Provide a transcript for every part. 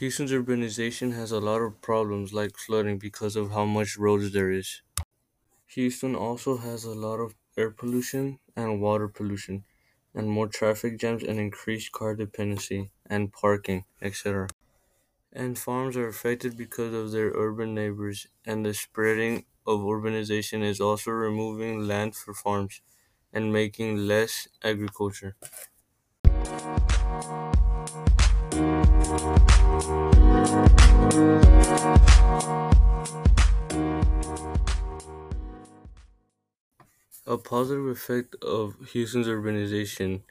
Houston's urbanization has a lot of problems like flooding because of how much roads there is. Houston also has a lot of air pollution and water pollution and more traffic jams and increased car dependency and parking, etc. And farms are affected because of their urban neighbors and the spreading of urbanization is also removing land for farms and making less agriculture. A positive effect of Houston's urbanization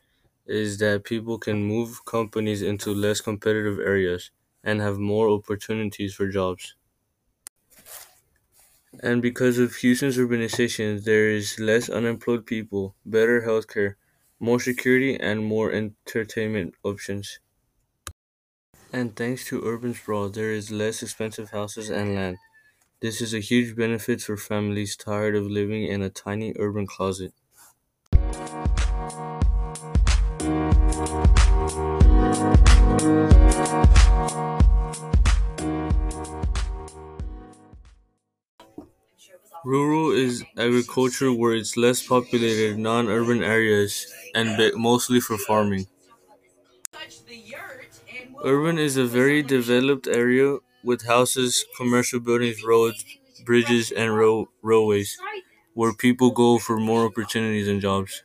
is that people can move companies into less competitive areas and have more opportunities for jobs. And because of Houston's urbanization, there is less unemployed people, better healthcare, more security, and more entertainment options. And thanks to urban sprawl, there is less expensive houses and land. This is a huge benefit for families tired of living in a tiny urban closet. Rural is agriculture where it's less populated non-urban areas and mostly for farming. Urban is a very developed area with houses, commercial buildings, roads, bridges, and railways where people go for more opportunities and jobs.